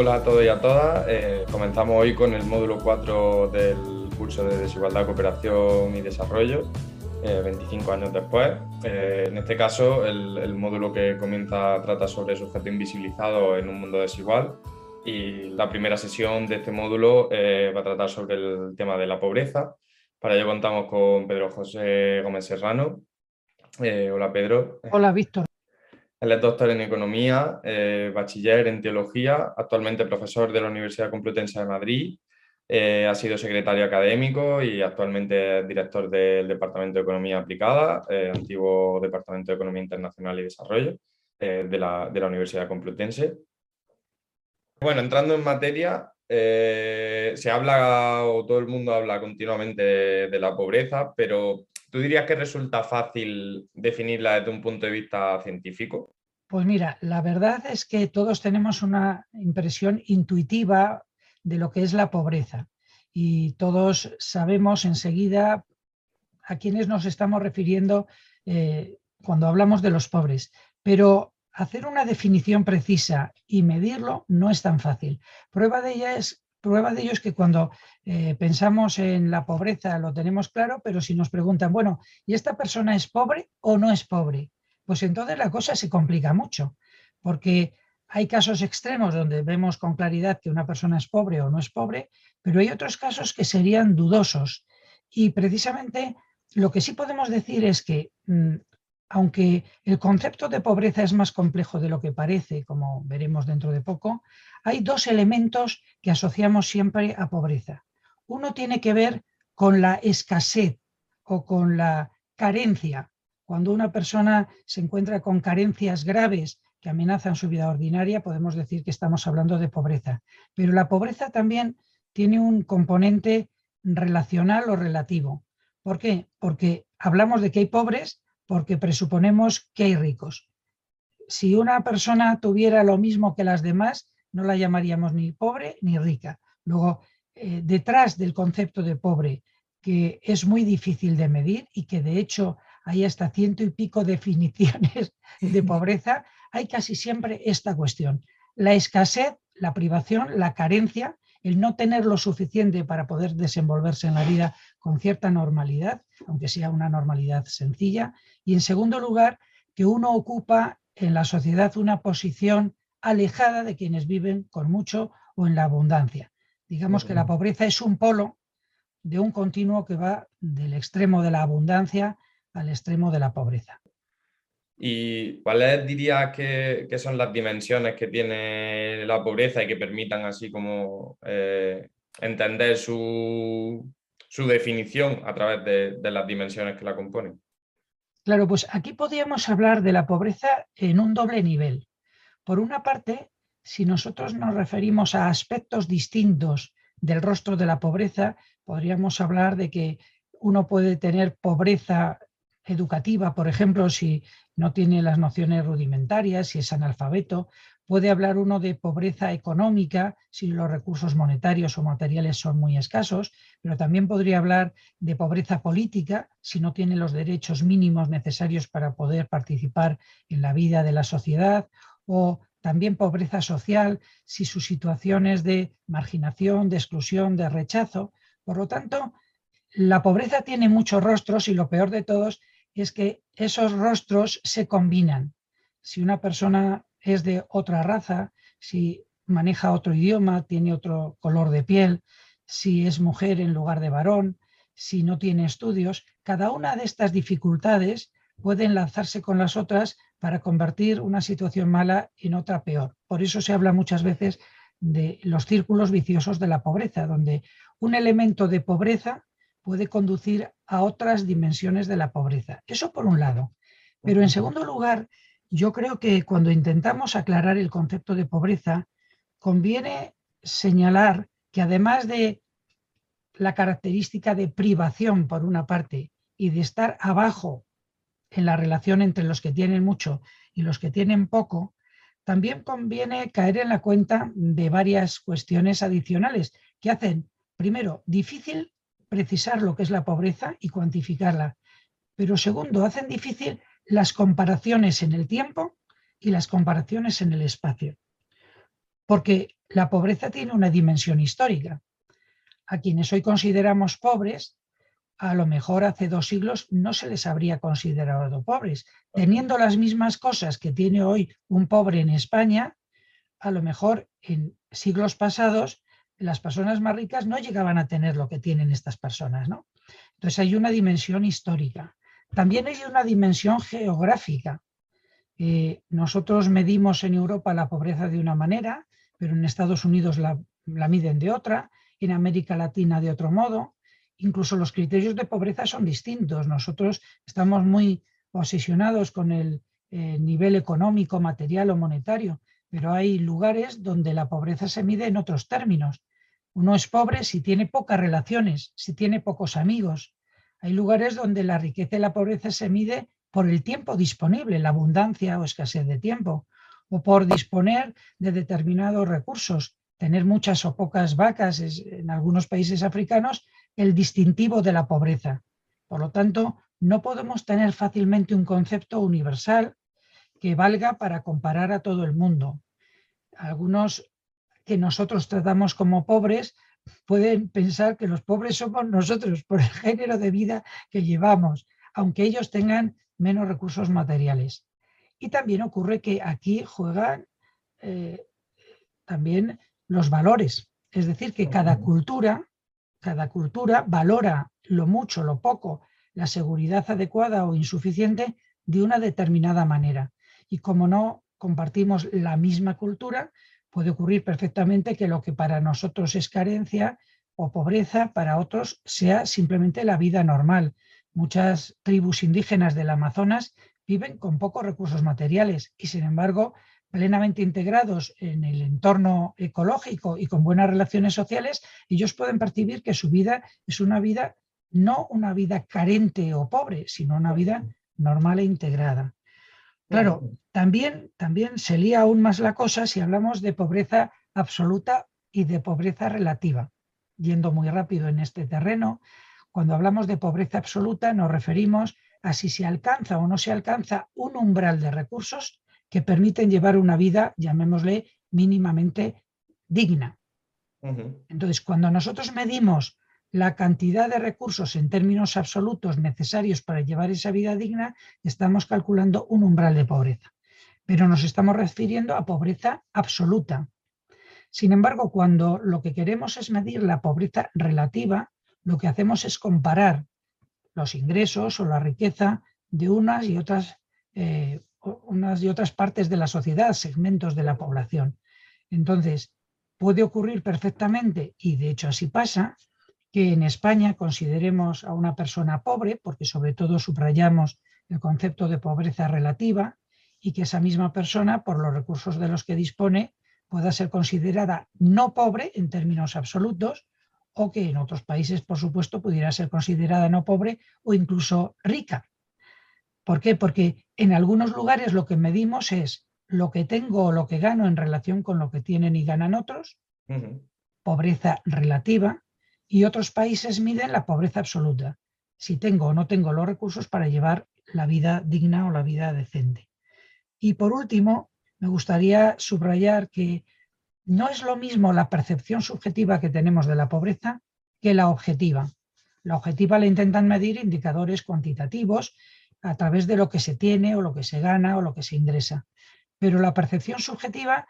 Hola a todos y a todas. Eh, comenzamos hoy con el módulo 4 del curso de Desigualdad, Cooperación y Desarrollo, 25 eh, años después. Eh, en este caso, el, módulo que comienza trata sobre sujeto invisibilizado en un mundo desigual. Y la primera sesión de este módulo va a tratar sobre el tema de la pobreza. Para ello contamos con Pedro José Gómez Serrano. hola Pedro. Hola Víctor. Él es doctor en Economía, eh, bachiller en Teología, actualmente profesor de la Universidad Complutense de Madrid, eh, ha sido secretario académico y actualmente es director del Departamento de Economía Aplicada, eh, antiguo Departamento de Economía Internacional y Desarrollo de la, de, la, Universidad Complutense. Bueno, entrando en materia, se habla o todo el mundo habla continuamente de la pobreza, pero ¿Tú dirías que resulta fácil definirla desde un punto de vista científico? Pues mira, la verdad es que todos tenemos una impresión intuitiva de lo que es la pobreza y todos sabemos enseguida a quiénes nos estamos refiriendo eh, cuando hablamos de los pobres, pero hacer una definición precisa y medirlo no es tan fácil. Prueba de es Prueba de ello es que cuando eh, pensamos en la pobreza lo tenemos claro, pero si nos preguntan, bueno, ¿y esta persona es pobre o no es pobre? Pues entonces la cosa se complica mucho, porque hay casos extremos donde vemos con claridad que una persona es pobre o no es pobre, pero hay otros casos que serían dudosos. Y precisamente lo que sí podemos decir es que mm, aunque el concepto de pobreza es más complejo de lo que parece, como veremos dentro de poco, hay dos elementos que asociamos siempre a pobreza. Uno tiene que ver con la escasez o con la carencia. Cuando una persona se encuentra con carencias graves que amenazan su vida ordinaria, podemos decir que estamos hablando de pobreza. Pero la pobreza también tiene un componente relacional o relativo. ¿Por qué? Porque hablamos de que hay pobres, porque presuponemos que hay ricos. Si una persona tuviera lo mismo que las demás, no la llamaríamos ni pobre ni rica. Luego, eh, detrás del concepto de pobre, que es muy difícil de medir y que de hecho hay hasta ciento y pico definiciones de pobreza, hay casi siempre esta cuestión. La escasez, la privación, la carencia, el no tener lo suficiente para poder desenvolverse en la vida con cierta normalidad, aunque sea una normalidad sencilla, y en segundo lugar, que uno ocupa en la sociedad una posición alejada de quienes viven con mucho o en la abundancia. Digamos que la pobreza es un polo de un continuo que va del extremo de la abundancia al extremo de la pobreza. ¿Y cuáles dirías que, son las dimensiones que tiene la pobreza y que permitan así como eh, entender su, su definición a través de, las dimensiones que la componen. Claro, pues aquí podríamos hablar de la pobreza en un doble nivel. Por una parte, si nosotros nos referimos a aspectos distintos del rostro de la pobreza, podríamos hablar de que uno puede tener pobreza educativa, por ejemplo, si no tiene las nociones rudimentarias, si es analfabeto, Puede hablar uno de pobreza económica si los recursos monetarios o materiales son muy escasos, pero también podría hablar de pobreza política si no tiene los derechos mínimos necesarios para poder participar en la vida de la sociedad o también pobreza social si su situación es de marginación, de exclusión, de rechazo. Por lo tanto, la pobreza tiene muchos rostros y lo peor de todos es que esos rostros se combinan. Si una persona es de otra raza, si maneja otro idioma, tiene otro color de piel, si es mujer en lugar de varón, si no tiene estudios, cada una de estas dificultades puede enlazarse con las otras para convertir una situación mala en otra peor. Por eso se habla muchas veces de los círculos viciosos de la pobreza, donde un elemento de pobreza puede conducir a otras dimensiones de la pobreza. Eso por un lado. Pero en segundo lugar, yo creo que cuando intentamos aclarar el concepto de pobreza, conviene señalar que además de la característica de privación por una parte y de estar abajo en la relación entre los que tienen mucho y los que tienen poco, también conviene caer en la cuenta de varias cuestiones adicionales que hacen, primero, difícil precisar lo que es la pobreza y cuantificarla, pero segundo, hacen difícil las comparaciones en el tiempo y las comparaciones en el espacio. porque la pobreza tiene una dimensión histórica. A quienes hoy consideramos pobres, a lo mejor hace dos siglos no se les habría considerado pobres. Teniendo las mismas cosas que tiene hoy un pobre en España, a lo mejor en siglos pasados las personas más ricas no llegaban a tener lo que tienen estas personas. ¿no? Entonces hay una dimensión histórica. También hay una dimensión geográfica. Eh, nosotros medimos en Europa la pobreza de una manera, pero en Estados Unidos la, miden de otra, en América Latina de otro modo. Incluso los criterios de pobreza son distintos. Nosotros estamos muy obsesionados con el eh, nivel económico, material o monetario, pero hay lugares donde la pobreza se mide en otros términos. Uno es pobre si tiene pocas relaciones, si tiene pocos amigos. Hay lugares donde la riqueza y la pobreza se mide por el tiempo disponible, la abundancia o escasez de tiempo, o por disponer de determinados recursos. Tener muchas o pocas vacas es, en algunos países africanos el distintivo de la pobreza. Por lo tanto, no podemos tener fácilmente un concepto universal que valga para comparar a todo el mundo. Algunos que nosotros tratamos como pobres pueden pensar que los pobres somos nosotros por el género de vida que llevamos, aunque ellos tengan menos recursos materiales. Y también ocurre que aquí juegan eh, también los valores, es decir, que cada cultura, cada cultura valora lo mucho, lo poco, la seguridad adecuada o insuficiente de una determinada manera. Y como no compartimos la misma cultura, puede ocurrir perfectamente que lo que para nosotros es carencia o pobreza, para otros sea simplemente la vida normal. Muchas tribus indígenas del Amazonas viven con pocos recursos materiales y sin embargo plenamente integrados en el entorno ecológico y con buenas relaciones sociales, ellos pueden percibir que su vida es una vida, no una vida carente o pobre, sino una vida normal e integrada. Claro, también, también se lía aún más la cosa si hablamos de pobreza absoluta y de pobreza relativa. Yendo muy rápido en este terreno, cuando hablamos de pobreza absoluta nos referimos a si se alcanza o no se alcanza un umbral de recursos que permiten llevar una vida, llamémosle, mínimamente digna. Entonces, cuando nosotros medimos la cantidad de recursos en términos absolutos necesarios para llevar esa vida digna, estamos calculando un umbral de pobreza. Pero nos estamos refiriendo a pobreza absoluta. Sin embargo, cuando lo que queremos es medir la pobreza relativa, lo que hacemos es comparar los ingresos o la riqueza de unas y otras, eh, unas y otras partes de la sociedad, segmentos de la población. Entonces, puede ocurrir perfectamente, y de hecho así pasa, que en España consideremos a una persona pobre, porque sobre todo subrayamos el concepto de pobreza relativa, y que esa misma persona, por los recursos de los que dispone, pueda ser considerada no pobre en términos absolutos, o que en otros países, por supuesto, pudiera ser considerada no pobre o incluso rica. ¿Por qué? Porque en algunos lugares lo que medimos es lo que tengo o lo que gano en relación con lo que tienen y ganan otros, pobreza relativa, y otros países miden la pobreza absoluta, si tengo o no tengo los recursos para llevar la vida digna o la vida decente. Y por último, me gustaría subrayar que no es lo mismo la percepción subjetiva que tenemos de la pobreza que la objetiva. La objetiva la intentan medir indicadores cuantitativos a través de lo que se tiene o lo que se gana o lo que se ingresa. Pero la percepción subjetiva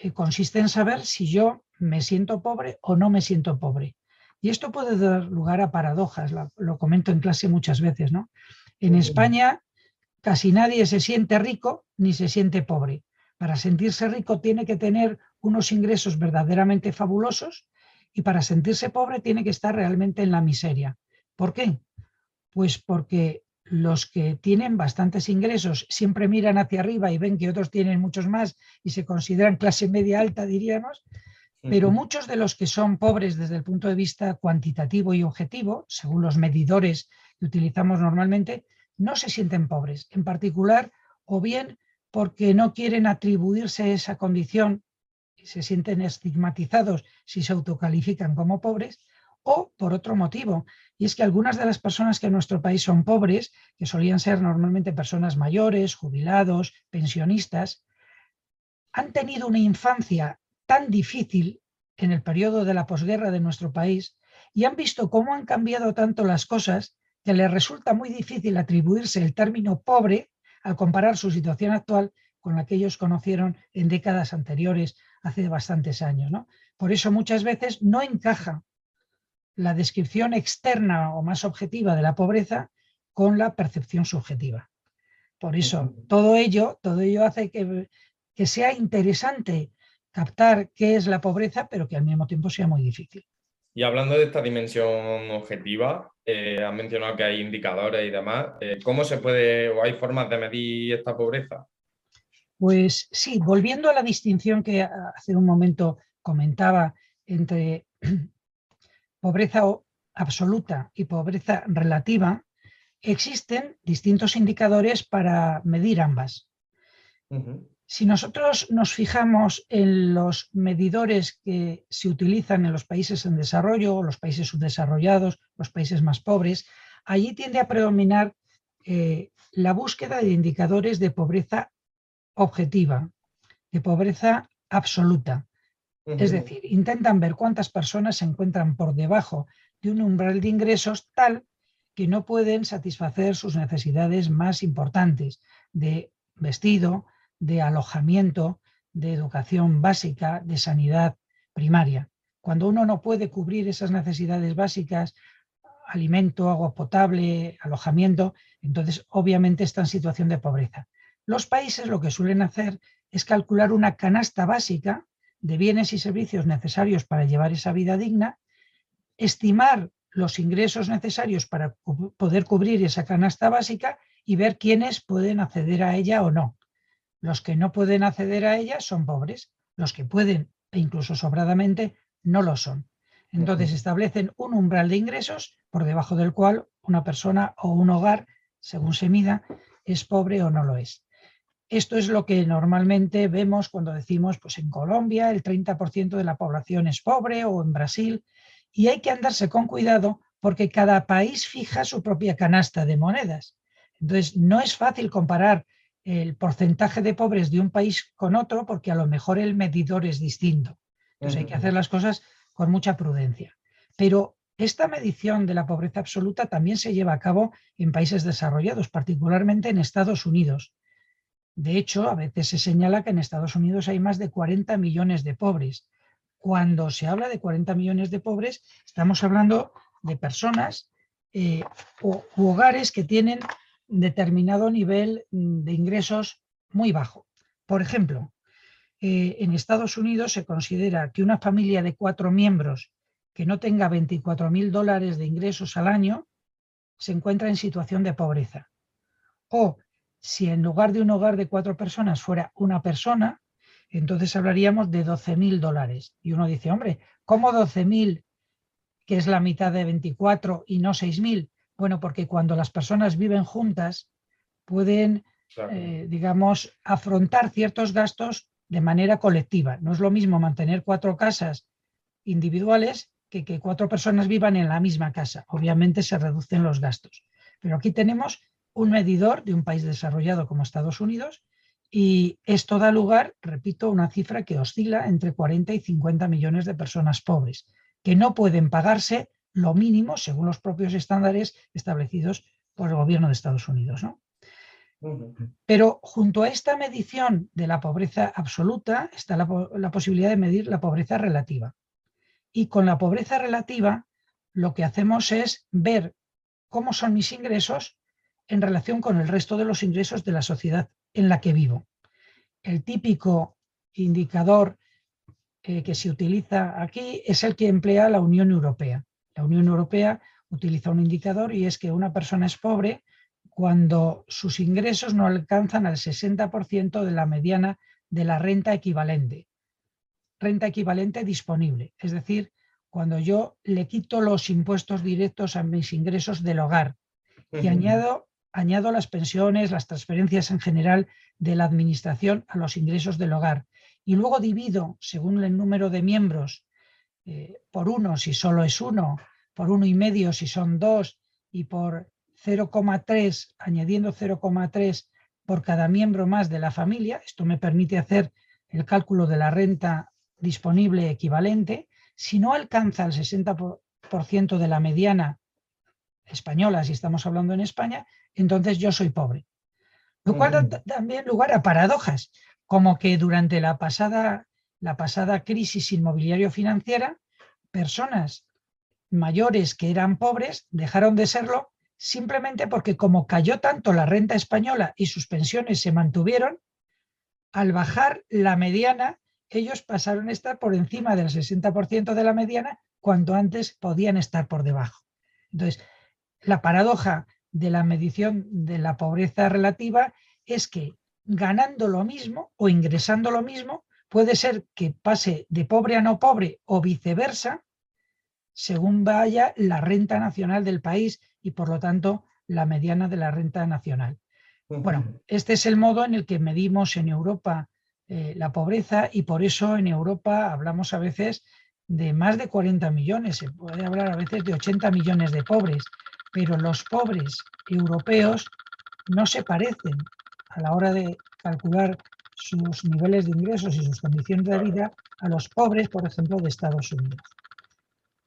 eh, consiste en saber si yo me siento pobre o no me siento pobre. Y esto puede dar lugar a paradojas, lo, comento en clase muchas veces. ¿no? En España casi nadie se siente rico ni se siente pobre. Para sentirse rico tiene que tener unos ingresos verdaderamente fabulosos y para sentirse pobre tiene que estar realmente en la miseria. ¿Por qué? Pues porque los que tienen bastantes ingresos siempre miran hacia arriba y ven que otros tienen muchos más y se consideran clase media alta, diríamos, pero muchos de los que son pobres desde el punto de vista cuantitativo y objetivo, según los medidores que utilizamos normalmente, no se sienten pobres, en particular o bien porque no quieren atribuirse esa condición y se sienten estigmatizados si se autocalifican como pobres, o por otro motivo, y es que algunas de las personas que en nuestro país son pobres, que solían ser normalmente personas mayores, jubilados, pensionistas, han tenido una infancia tan difícil en el periodo de la posguerra de nuestro país y han visto cómo han cambiado tanto las cosas que les resulta muy difícil atribuirse el término pobre al comparar su situación actual con la que ellos conocieron en décadas anteriores, hace bastantes años. ¿no? Por eso muchas veces no encaja la descripción externa o más objetiva de la pobreza con la percepción subjetiva. Por eso, todo ello, todo ello hace que, que sea interesante captar qué es la pobreza, pero que al mismo tiempo sea muy difícil. Y hablando de esta dimensión objetiva, eh, has mencionado que hay indicadores y demás. Eh, ¿Cómo se puede o hay formas de medir esta pobreza? Pues sí, volviendo a la distinción que hace un momento comentaba entre pobreza absoluta y pobreza relativa, existen distintos indicadores para medir ambas. Si nosotros nos fijamos en los medidores que se utilizan en los países en desarrollo, los países subdesarrollados, los países más pobres, allí tiende a predominar eh, la búsqueda de indicadores de pobreza objetiva, de pobreza absoluta. Es decir, intentan ver cuántas personas se encuentran por debajo de un umbral de ingresos tal que no pueden satisfacer sus necesidades más importantes de vestido, de alojamiento, de educación básica, de sanidad primaria. Cuando uno no puede cubrir esas necesidades básicas, alimento, agua potable, alojamiento, entonces obviamente está en situación de pobreza. Los países lo que suelen hacer es calcular una canasta básica de bienes y servicios necesarios para llevar esa vida digna, estimar los ingresos necesarios para poder cubrir esa canasta básica y ver quiénes pueden acceder a ella o no. Los que no pueden acceder a ella son pobres, los que pueden, e incluso sobradamente, no lo son. Entonces establecen un umbral de ingresos por debajo del cual una persona o un hogar, según se mida, es pobre o no lo es. Esto es lo que normalmente vemos cuando decimos, pues en Colombia el 30% de la población es pobre o en Brasil, y hay que andarse con cuidado porque cada país fija su propia canasta de monedas. Entonces, no es fácil comparar el porcentaje de pobres de un país con otro porque a lo mejor el medidor es distinto. Entonces hay que hacer las cosas con mucha prudencia. Pero esta medición de la pobreza absoluta también se lleva a cabo en países desarrollados, particularmente en Estados Unidos. De hecho, a veces se señala que en Estados Unidos hay más de 40 millones de pobres. Cuando se habla de 40 millones de pobres, estamos hablando de personas eh, o hogares que tienen determinado nivel mm, de ingresos muy bajo. Por ejemplo, eh, en Estados Unidos se considera que una familia de cuatro miembros que no tenga 24 mil dólares de ingresos al año se encuentra en situación de pobreza. O si en lugar de un hogar de cuatro personas fuera una persona, entonces hablaríamos de 12 mil dólares. Y uno dice, hombre, ¿cómo 12 mil, que es la mitad de 24 y no 6 mil? Bueno, porque cuando las personas viven juntas pueden, eh, digamos, afrontar ciertos gastos de manera colectiva. No es lo mismo mantener cuatro casas individuales que que cuatro personas vivan en la misma casa. Obviamente se reducen los gastos. Pero aquí tenemos un medidor de un país desarrollado como Estados Unidos y esto da lugar, repito, a una cifra que oscila entre 40 y 50 millones de personas pobres que no pueden pagarse lo mínimo según los propios estándares establecidos por el gobierno de Estados Unidos. Pero junto a esta medición de la pobreza absoluta está la, la, posibilidad de medir la pobreza relativa. Y con la pobreza relativa lo que hacemos es ver cómo son mis ingresos en relación con el resto de los ingresos de la sociedad en la que vivo. El típico indicador eh, que se utiliza aquí es el que emplea la Unión Europea. La Unión Europea utiliza un indicador y es que una persona es pobre cuando sus ingresos no alcanzan al 60% de la mediana de la renta equivalente. Renta equivalente disponible, es decir, cuando yo le quito los impuestos directos a mis ingresos del hogar y añado, añado las pensiones, las transferencias en general de la administración a los ingresos del hogar y luego divido según el número de miembros eh, por uno si solo es uno, por uno y medio si son dos y por 0,3, añadiendo 0,3 por cada miembro más de la familia, esto me permite hacer el cálculo de la renta disponible equivalente, si no alcanza el 60% de la mediana española, si estamos hablando en España, entonces yo soy pobre. Lo cual da también lugar a paradojas, como que durante la pasada, la pasada crisis inmobiliario-financiera, personas mayores que eran pobres dejaron de serlo simplemente porque como cayó tanto la renta española y sus pensiones se mantuvieron, al bajar la mediana, ellos pasaron a estar por encima del 60% de la mediana cuando antes podían estar por debajo. Entonces, la paradoja de la medición de la pobreza relativa es que ganando lo mismo o ingresando lo mismo, puede ser que pase de pobre a no pobre o viceversa, según vaya la renta nacional del país y por lo tanto la mediana de la renta nacional. Bueno, este es el modo en el que medimos en Europa eh, la pobreza y por eso en Europa hablamos a veces de más de 40 millones, se puede hablar a veces de 80 millones de pobres, pero los pobres europeos no se parecen a la hora de calcular sus niveles de ingresos y sus condiciones de vida a los pobres, por ejemplo, de Estados Unidos.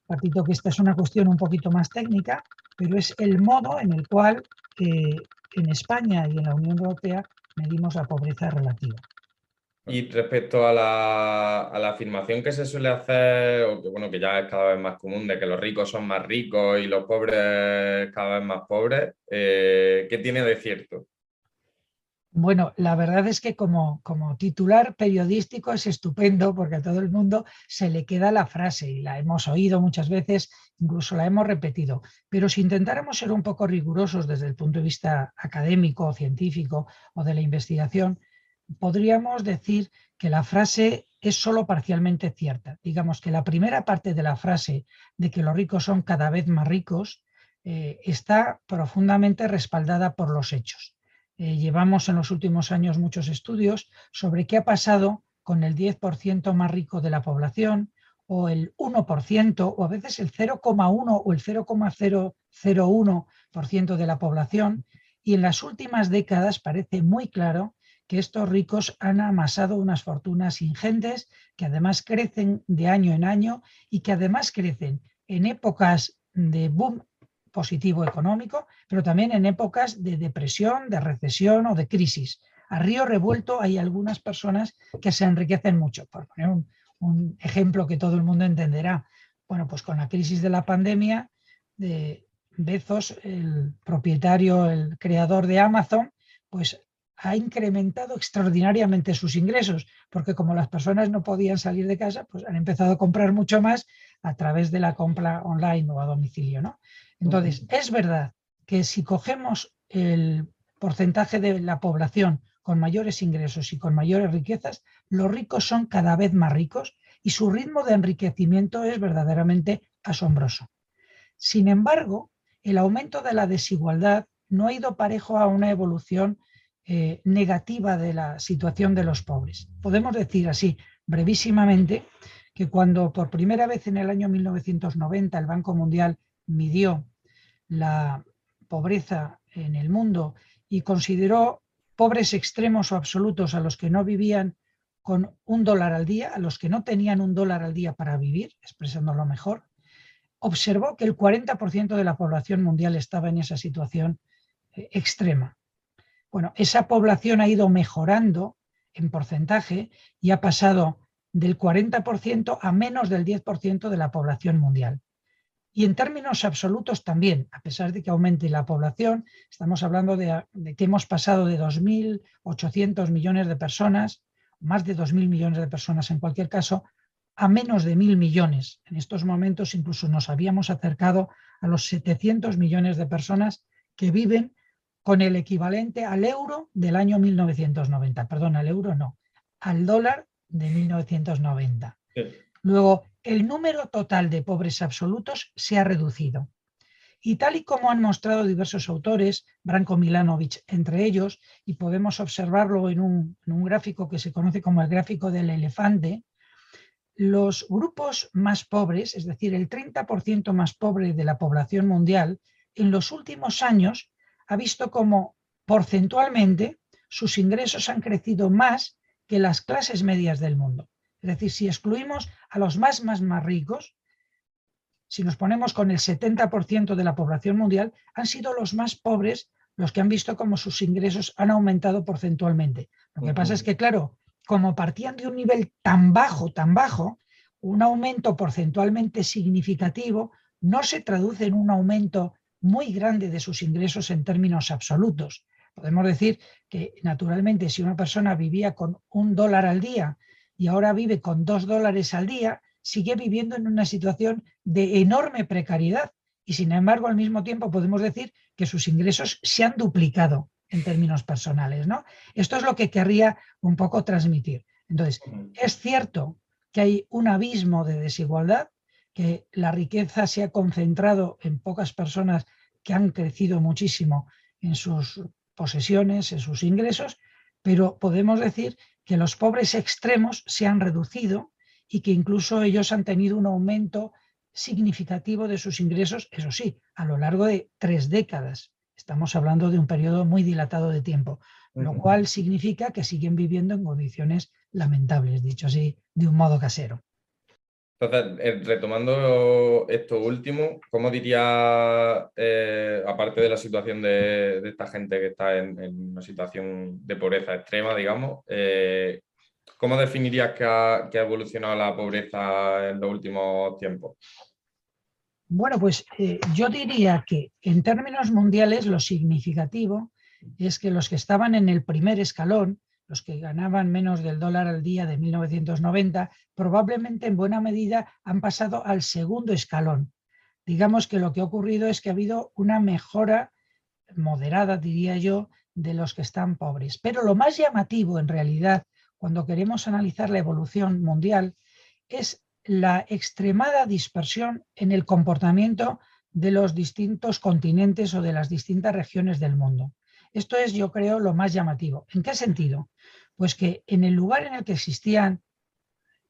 Partito que esta es una cuestión un poquito más técnica, pero es el modo en el cual eh, en España y en la Unión Europea medimos la pobreza relativa. Y respecto a la, afirmación que se suele hacer, o que bueno, que ya es cada vez más común, de que los ricos son más ricos y los pobres cada vez más pobres, eh, ¿qué tiene de cierto? Bueno, la verdad es que como, como, titular periodístico es estupendo porque a todo el mundo se le queda la frase y la hemos oído muchas veces, incluso la hemos repetido. Pero si intentáramos ser un poco rigurosos desde el punto de vista académico, científico o de la investigación, podríamos decir que la frase es solo parcialmente cierta. Digamos que la primera parte de la frase de que los ricos son cada vez más ricos eh, está profundamente respaldada por los hechos. Eh, llevamos en los últimos años muchos estudios sobre qué ha pasado con el 10% más rico de la población o el 1% o a veces el 0,1 o el 0,001% de la población. Y en las últimas décadas parece muy claro que estos ricos han amasado unas fortunas ingentes que además crecen de año en año y que además crecen en épocas de boom positivo económico, pero también en épocas de depresión, de recesión o de crisis. A río revuelto hay algunas personas que se enriquecen mucho. Por poner un, ejemplo que todo el mundo entenderá. Bueno, pues con la crisis de la pandemia, de Bezos, el propietario, el creador de Amazon, pues ha incrementado extraordinariamente sus ingresos, porque como las personas no podían salir de casa, pues han empezado a comprar mucho más a través de la compra online o a domicilio, ¿no? Entonces, es verdad que si cogemos el porcentaje de la población con mayores ingresos y con mayores riquezas, los ricos son cada vez más ricos y su ritmo de enriquecimiento es verdaderamente asombroso. Sin embargo, el aumento de la desigualdad no ha ido parejo a una evolución eh, negativa de la situación de los pobres. Podemos decir así, brevísimamente, que cuando por primera vez en el año 1990 el Banco Mundial midió la pobreza en el mundo y consideró pobres extremos o absolutos a los que no vivían con un dólar al día, a los que no tenían un dólar al día para vivir, expresándolo mejor, observó que el 40% de la población mundial estaba en esa situación eh, extrema. Bueno, esa población ha ido mejorando en porcentaje y ha pasado del 40% a menos del 10% de la población mundial. Y en términos absolutos también, a pesar de que aumente la población, estamos hablando de, que hemos pasado de 2.800 millones de personas, más de 2.000 millones de personas en cualquier caso, a menos de 1.000 millones. En estos momentos incluso nos habíamos acercado a los 700 millones de personas que viven con el equivalente al euro del año 1990. Perdón, al euro no, al dólar de 1990. Luego, el número total de pobres absolutos se ha reducido. Y tal y como han mostrado diversos autores, Branko Milanovic entre ellos, y podemos observarlo en un, gráfico que se conoce como el gráfico del elefante, los grupos más pobres, es decir, el 30% más pobre de la población mundial, en los últimos años ha visto como porcentualmente sus ingresos han crecido más que las clases medias del mundo. Es decir, si excluimos a los más, más, más ricos, si nos ponemos con el 70% de la población mundial, han sido los más pobres los que han visto cómo sus ingresos han aumentado porcentualmente. Lo que pasa es que, claro, como partían de un nivel tan bajo, tan bajo, un aumento porcentualmente significativo no se traduce en un aumento muy grande de sus ingresos en términos absolutos. Podemos decir que, naturalmente, si una persona vivía con un dólar al día y ahora vive con dos dólares al día, sigue viviendo en una situación de enorme precariedad y sin embargo al mismo tiempo podemos decir que sus ingresos se han duplicado en términos personales. ¿no? Esto es lo que querría un poco transmitir. Entonces, es cierto que hay un abismo de desigualdad, que la riqueza se ha concentrado en pocas personas que han crecido muchísimo en sus posesiones, en sus ingresos, pero podemos decir que los pobres extremos se han reducido y que incluso ellos han tenido un aumento significativo de sus ingresos, eso sí, a lo largo de tres décadas. Estamos hablando de un periodo muy dilatado de tiempo, lo cual significa que siguen viviendo en condiciones lamentables, dicho así, de un modo casero. Entonces, eh, retomando esto último, ¿cómo diría, eh, aparte de la situación de, esta gente que está en, una situación de pobreza extrema, digamos, eh, ¿cómo definirías que ha, evolucionado la pobreza en los últimos tiempos? Bueno, pues yo diría que en términos mundiales lo significativo es que los que estaban en el primer escalón, los que ganaban menos del dólar al día de 1990, probablemente en buena medida han pasado al segundo escalón. Digamos que lo que ha ocurrido es que ha habido una mejora moderada, diría yo, de los que están pobres. Pero lo más llamativo en realidad, cuando queremos analizar la evolución mundial, es la extremada dispersión en el comportamiento de los distintos continentes o de las distintas regiones del mundo. Esto es, yo creo, lo más llamativo. ¿En qué sentido? Pues que en el lugar en el que existían,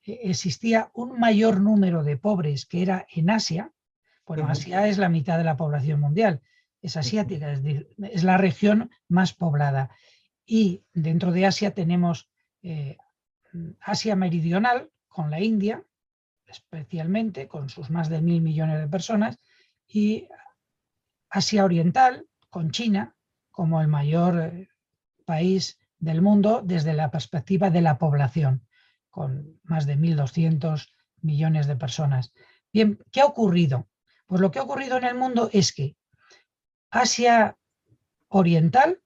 eh, existía un mayor número de pobres, que era en Asia, bueno, Asia es la mitad de la población mundial, es asiática, es, es la región más poblada. Y dentro de Asia tenemos eh, Asia Meridional, con la India, especialmente con sus más de mil millones de personas, y Asia Oriental, con China, como el mayor eh, país del mundo desde la perspectiva de la población, con más de 1.200 millones de personas. Bien, ¿qué ha ocurrido? Pues lo que ha ocurrido en el mundo es que Asia Oriental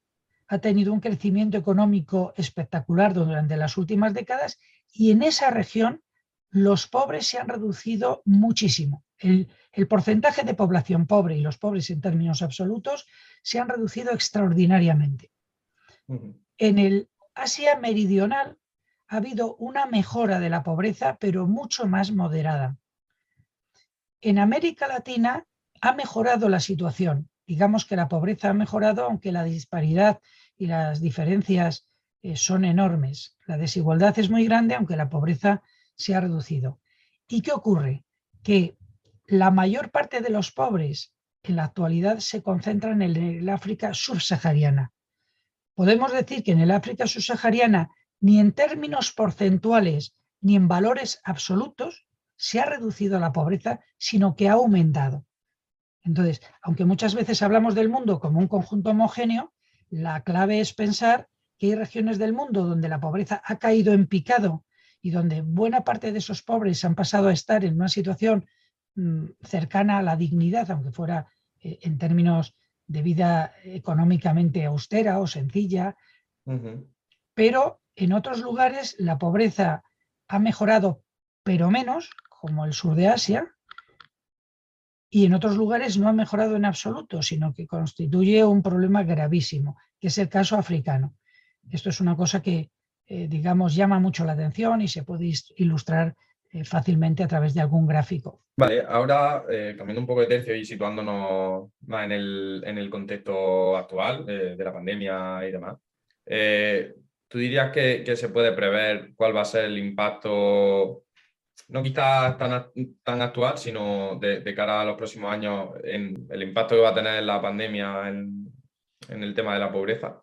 ha tenido un crecimiento económico espectacular durante las últimas décadas y en esa región los pobres se han reducido muchísimo. El, porcentaje de población pobre y los pobres en términos absolutos se han reducido extraordinariamente. En el Asia Meridional ha habido una mejora de la pobreza, pero mucho más moderada. En América Latina ha mejorado la situación. Digamos que la pobreza ha mejorado, aunque la disparidad y las diferencias eh, son enormes. La desigualdad es muy grande, aunque la pobreza se ha reducido. ¿Y qué ocurre? Que la mayor parte de los pobres en la actualidad se concentran en el África subsahariana. Podemos decir que en el África subsahariana, ni en términos porcentuales ni en valores absolutos, se ha reducido la pobreza, sino que ha aumentado. Entonces, aunque muchas veces hablamos del mundo como un conjunto homogéneo, la clave es pensar que hay regiones del mundo donde la pobreza ha caído en picado y donde buena parte de esos pobres han pasado a estar en una situación mm, cercana a la dignidad, aunque fuera eh, en términos de vida económicamente austera o sencilla, pero en otros lugares la pobreza ha mejorado, pero menos, como el sur de Asia, y en otros lugares no ha mejorado en absoluto, sino que constituye un problema gravísimo, que es el caso africano. Esto es una cosa que eh, digamos, llama mucho la atención y se puede ilustrar eh, fácilmente a través de algún gráfico. Vale, ahora eh, cambiando un poco de tercio y situándonos más en el, en el contexto actual de la pandemia y demás, ¿tú dirías que, se puede prever cuál va a ser el impacto, no quizás tan, tan actual, sino de, cara a los próximos años, en el impacto que va a tener la pandemia en, en el tema de la pobreza?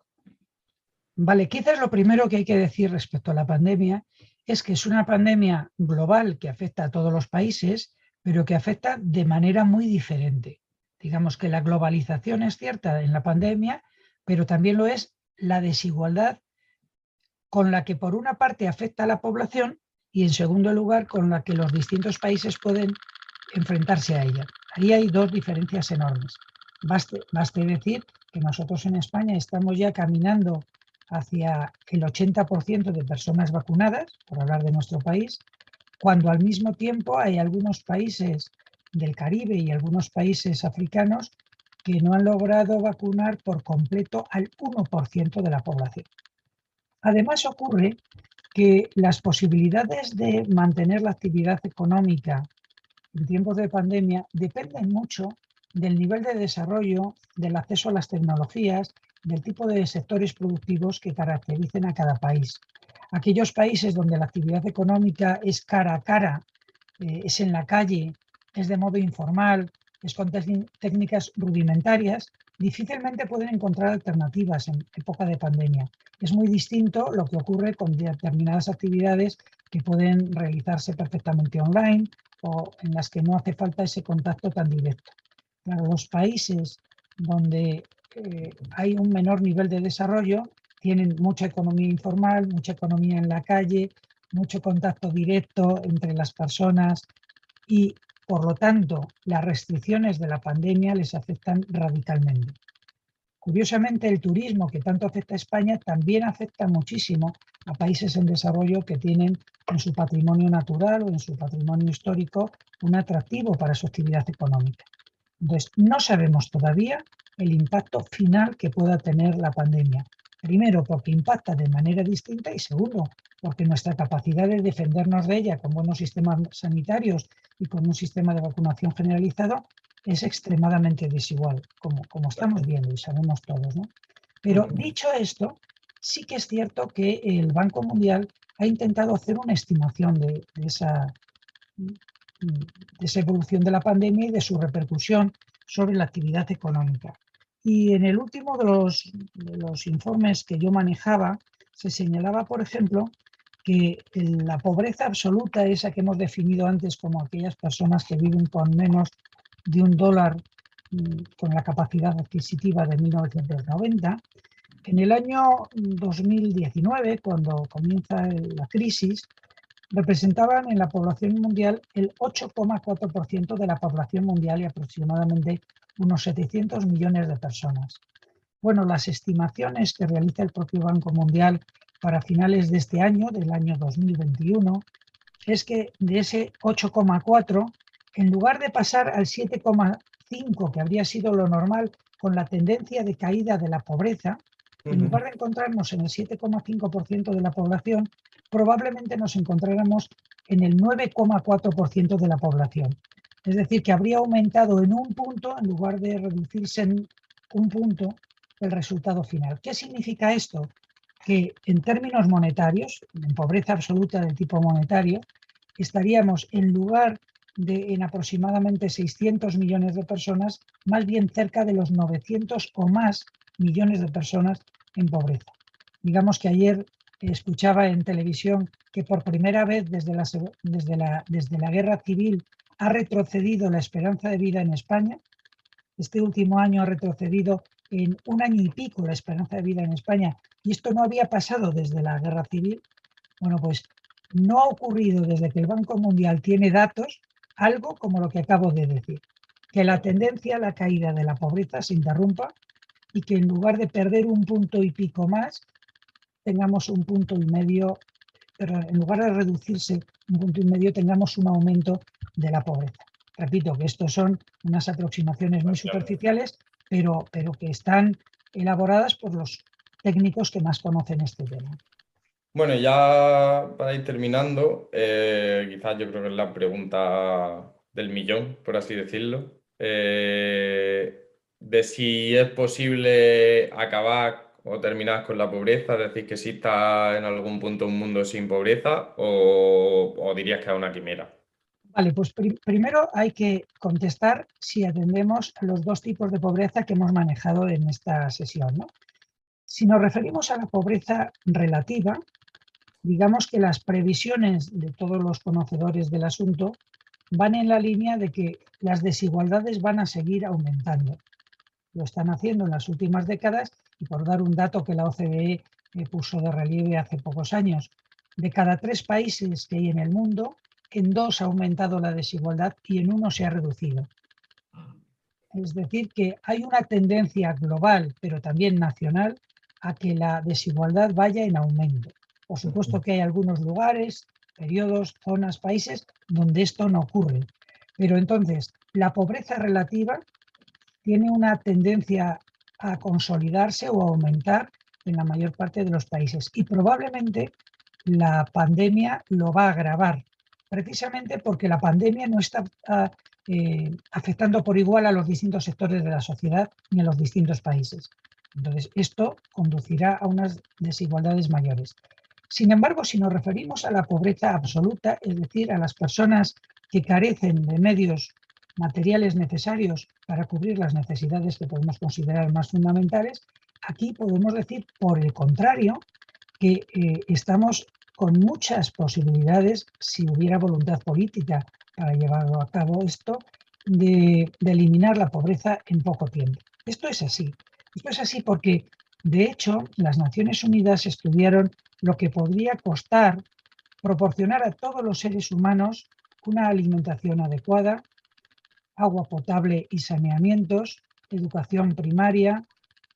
Vale, quizás lo primero que hay que decir respecto a la pandemia es que es una pandemia global que afecta a todos los países, pero que afecta de manera muy diferente. Digamos que la globalización es cierta en la pandemia, pero también lo es la desigualdad con la que por una parte afecta a la población y en segundo lugar con la que los distintos países pueden enfrentarse a ella. Ahí hay dos diferencias enormes. Baste, baste decir que nosotros en España estamos ya caminando hacia el 80% de personas vacunadas, por hablar de nuestro país, cuando al mismo tiempo hay algunos países del Caribe y algunos países africanos que no han logrado vacunar por completo al 1% de la población. Además ocurre que las posibilidades de mantener la actividad económica en tiempos de pandemia dependen mucho del nivel de desarrollo, del acceso a las tecnologías del tipo de sectores productivos que caractericen a cada país. Aquellos países donde la actividad económica es cara a cara, eh, es en la calle, es de modo informal, es con técnicas rudimentarias, difícilmente pueden encontrar alternativas en época de pandemia. Es muy distinto lo que ocurre con determinadas actividades que pueden realizarse perfectamente online o en las que no hace falta ese contacto tan directo. Los países donde hay un menor nivel de desarrollo, tienen mucha economía informal, mucha economía en la calle, mucho contacto directo entre las personas y, por lo tanto, las restricciones de la pandemia les afectan radicalmente. Curiosamente, el turismo que tanto afecta a España también afecta muchísimo a países en desarrollo que tienen en su patrimonio natural o en su patrimonio histórico un atractivo para su actividad económica. Entonces, no sabemos todavía el impacto final que pueda tener la pandemia. Primero, porque impacta de manera distinta y segundo, porque nuestra capacidad de defendernos de ella con buenos sistemas sanitarios y con un sistema de vacunación generalizado es extremadamente desigual, como, como estamos viendo y sabemos todos. ¿no? Pero dicho esto, sí que es cierto que el Banco Mundial ha intentado hacer una estimación de, esa, de esa evolución de la pandemia y de su repercusión sobre la actividad económica. Y en el último de los, informes que yo manejaba, se señalaba, por ejemplo, que la pobreza absoluta, esa que hemos definido antes como aquellas personas que viven con menos de un dólar mm, con la capacidad adquisitiva de 1990, en el año 2019, cuando comienza la crisis, representaban en la población mundial el 8,4% de la población mundial y aproximadamente unos 700 millones de personas. Bueno, las estimaciones que realiza el propio Banco Mundial para finales de este año, del año 2021, es que de ese 8,4, en lugar de pasar al 7,5, que habría sido lo normal con la tendencia de caída de la pobreza, en lugar de encontrarnos en el 7,5% de la población, probablemente nos encontráramos en el 9,4% de la población. Es decir, que habría aumentado en un punto en lugar de reducirse en un punto el resultado final. ¿Qué significa esto? Que en términos monetarios, en pobreza absoluta de tipo monetario, estaríamos en lugar de en aproximadamente 600 millones de personas, más bien cerca de los 900 o más millones de personas en pobreza. Digamos que ayer escuchaba en televisión que por primera vez desde la, desde la, desde la guerra civil ha retrocedido la esperanza de vida en España. Este último año ha retrocedido en un año y pico la esperanza de vida en España y esto no había pasado desde la guerra civil. Bueno, pues no ha ocurrido desde que el Banco Mundial tiene datos algo como lo que acabo de decir, que la tendencia a la caída de la pobreza se interrumpa y que en lugar de perder un punto y pico más, tengamos un punto y medio, pero en lugar de reducirse un punto y medio, tengamos un aumento de la pobreza. Repito que estos son unas aproximaciones muy superficiales, pero, pero que están elaboradas por los técnicos que más conocen este tema. Bueno, ya para ir terminando, eh, quizás yo creo que es la pregunta del millón, por así decirlo, eh, de si es posible acabar o terminar con la pobreza, es decir, que exista en algún punto un mundo sin pobreza, o, dirías que es una quimera. Vale, pues primero hay que contestar si atendemos los dos tipos de pobreza que hemos manejado en esta sesión. Si nos referimos a la pobreza relativa, digamos que las previsiones de todos los conocedores del asunto van en la línea de que las desigualdades van a seguir aumentando. Lo están haciendo en las últimas décadas y por dar un dato que la OCDE eh, puso de relieve hace pocos años, de cada tres países que hay en el mundo, en dos ha aumentado la desigualdad y en uno se ha reducido. Es decir, que hay una tendencia global, pero también nacional, a que la desigualdad vaya en aumento. Por supuesto que hay algunos lugares, periodos, zonas, países donde esto no ocurre. Pero entonces, la pobreza relativa tiene una tendencia a consolidarse o a aumentar en la mayor parte de los países. Y probablemente la pandemia lo va a agravar, precisamente porque la pandemia no está ah, eh, afectando por igual a los distintos sectores de la sociedad ni a los distintos países. Entonces, esto conducirá a unas desigualdades mayores. Sin embargo, si nos referimos a la pobreza absoluta, es decir, a las personas que carecen de medios materiales necesarios para cubrir las necesidades que podemos considerar más fundamentales, aquí podemos decir, por el contrario, que eh, estamos con muchas posibilidades, si hubiera voluntad política para llevar a cabo esto, de, de eliminar la pobreza en poco tiempo. Esto es así. Esto es así porque, de hecho, las Naciones Unidas estudiaron lo que podría costar proporcionar a todos los seres humanos una alimentación adecuada, agua potable y saneamientos, educación primaria,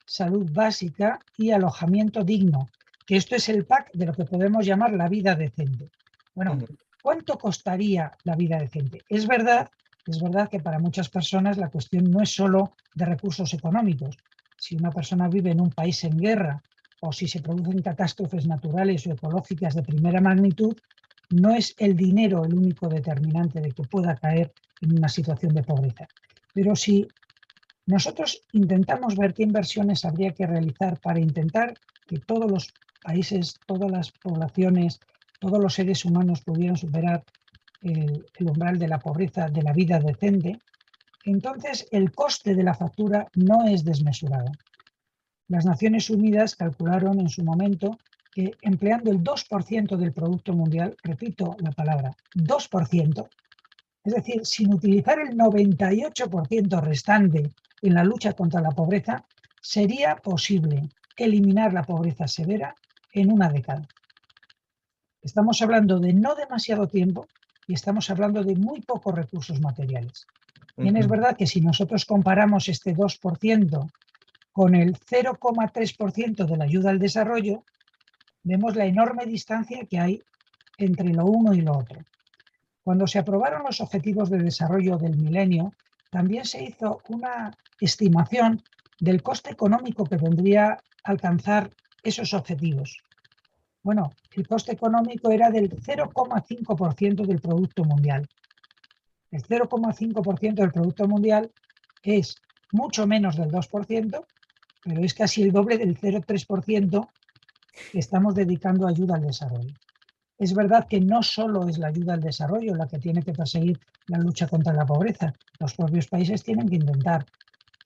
salud básica y alojamiento digno, que esto es el pack de lo que podemos llamar la vida decente. Bueno, ¿cuánto costaría la vida decente? Es verdad, es verdad que para muchas personas la cuestión no es solo de recursos económicos. Si una persona vive en un país en guerra o si se producen catástrofes naturales o ecológicas de primera magnitud, no es el dinero el único determinante de que pueda caer en una situación de pobreza. Pero si nosotros intentamos ver qué inversiones habría que realizar para intentar que todos los países, todas las poblaciones, todos los seres humanos pudieran superar el, umbral de la pobreza, de la vida decente, entonces el coste de la factura no es desmesurado. Las Naciones Unidas calcularon en su momento que empleando el 2% del Producto Mundial, repito la palabra, 2%, es decir, sin utilizar el 98% restante en la lucha contra la pobreza, sería posible eliminar la pobreza severa en una década. Estamos hablando de no demasiado tiempo y estamos hablando de muy pocos recursos materiales. Bien, es verdad que si nosotros comparamos este 2% con el 0,3% de la ayuda al desarrollo, vemos la enorme distancia que hay entre lo uno y lo otro. Cuando se aprobaron los objetivos de desarrollo del milenio, también se hizo una estimación del coste económico que tendría alcanzar esos objetivos. Bueno, el coste económico era del 0,5% del Producto Mundial. El 0,5% del Producto Mundial es mucho menos del 2%, pero es casi el doble del 0,3% que estamos dedicando ayuda al desarrollo. Es verdad que no solo es la ayuda al desarrollo la que tiene que perseguir la lucha contra la pobreza. Los propios países tienen que intentar,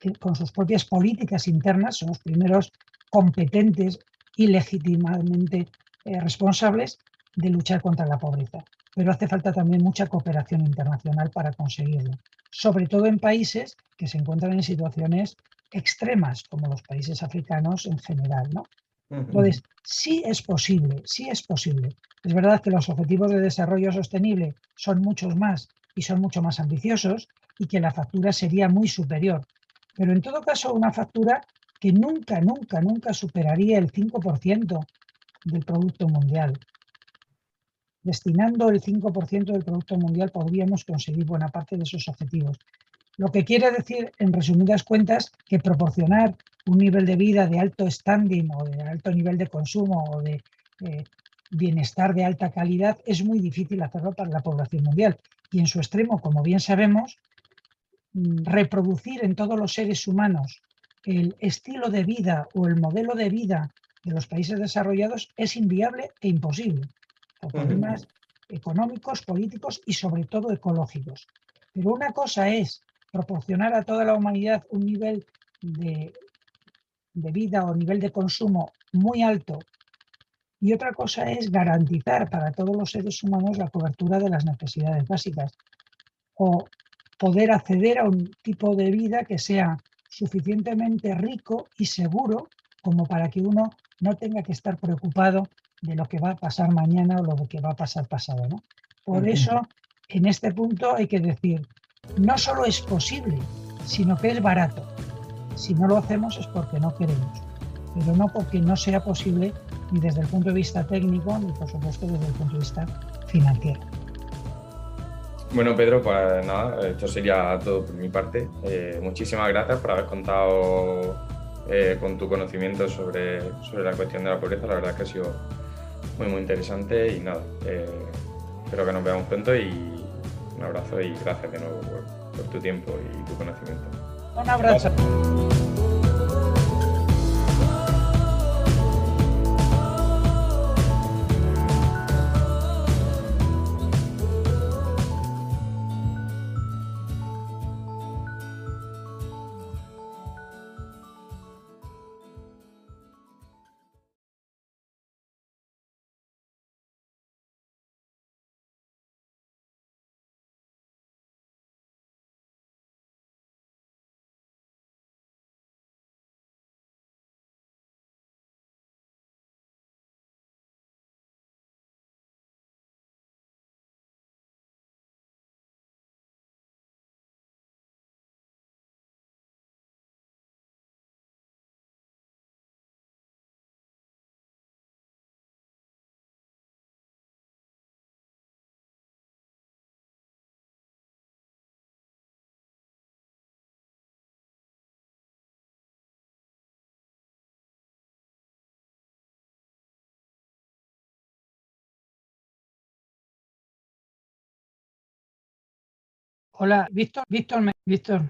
que con sus propias políticas internas, son los primeros competentes y legítimamente eh, responsables de luchar contra la pobreza. Pero hace falta también mucha cooperación internacional para conseguirlo, sobre todo en países que se encuentran en situaciones extremas, como los países africanos en general. ¿no? Entonces, sí es posible, sí es posible. Es verdad que los objetivos de desarrollo sostenible son muchos más y son mucho más ambiciosos y que la factura sería muy superior. Pero en todo caso, una factura que nunca, nunca, nunca superaría el 5% del Producto Mundial. Destinando el 5% del Producto Mundial podríamos conseguir buena parte de esos objetivos. Lo que quiere decir, en resumidas cuentas, que proporcionar un nivel de vida de alto standing o de alto nivel de consumo o de eh, bienestar de alta calidad es muy difícil hacerlo para la población mundial. Y en su extremo, como bien sabemos, mm, reproducir en todos los seres humanos el estilo de vida o el modelo de vida de los países desarrollados es inviable e imposible, por problemas económicos, políticos y sobre todo ecológicos. Pero una cosa es proporcionar a toda la humanidad un nivel de de vida o nivel de consumo muy alto y otra cosa es garantizar para todos los seres humanos la cobertura de las necesidades básicas o poder acceder a un tipo de vida que sea suficientemente rico y seguro como para que uno no tenga que estar preocupado de lo que va a pasar mañana o lo que va a pasar pasado. ¿no? Por eso, en este punto hay que decir, no solo es posible, sino que es barato. Si no lo hacemos es porque no queremos, pero no porque no sea posible ni desde el punto de vista técnico, ni por supuesto desde el punto de vista financiero. Bueno, Pedro, pues nada, esto sería todo por mi parte. Eh, muchísimas gracias por haber contado eh, con tu conocimiento sobre, sobre la cuestión de la pobreza. La verdad es que ha sido muy, muy interesante y nada, eh, espero que nos veamos pronto y un abrazo y gracias de nuevo por, por tu tiempo y tu conocimiento. Un abrazo. Hola, Víctor, Víctor, Víctor.